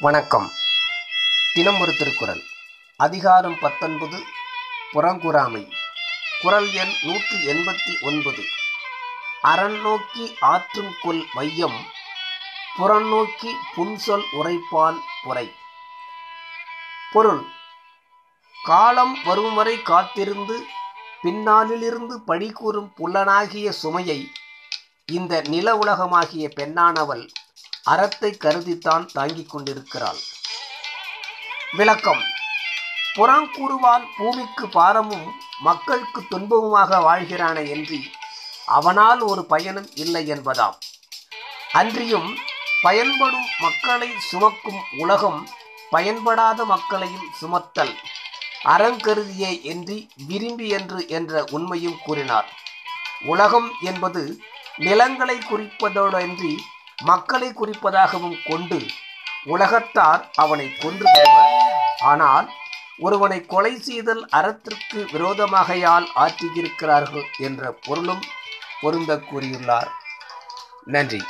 வணக்கம். தினம் ஒரு திருக்குறள். அதிகாரம் பத்தொன்பது புறங்குறாமை. குறள் எண் நூற்றி எண்பத்தி ஒன்பது. அரண் நோக்கி ஆற்றும் கொல் மையம் புறநோக்கி புன்சொல் உரைப்பான் உரை. பொருள் காலம் வரும் வரை காத்திருந்து பின்னாளிலிருந்து பழி கூறும் புல்லனாகிய சுமையை இந்த நில உலகமாகிய பெண்ணானவள் அறத்தை கருதித்தான் தாங்கிக் கொண்டிருக்கிறாள். விளக்கம். புறங்கூறுவான் பூமிக்கு பாரமும் மக்களுக்கு துன்பமுமாக வாழ்கிறானே என்று அவனால் ஒரு பயனும் இல்லை என்பதாம். அன்றியும் பயன்படும் மக்களை சுமக்கும் உலகம் பயன்படாத மக்களையும் சுமத்தல். அறங்கருதியே இன்றி விரும்பி என்று என்ற உண்மையும் கூறினார். உலகம் என்பது நிலங்களை குறிப்பதோடன்றி மக்களை குறிப்பதாகவும் கொண்டு உலகத்தார் அவனை கொன்று விடுவர். ஆனால் ஒருவனை கொலை செய்தல் அறத்திற்கு விரோதமாகையால் ஆற்றியிருக்கிறார்கள் என்ற பொருளும் பொருந்த கூறியுள்ளார். நன்றி.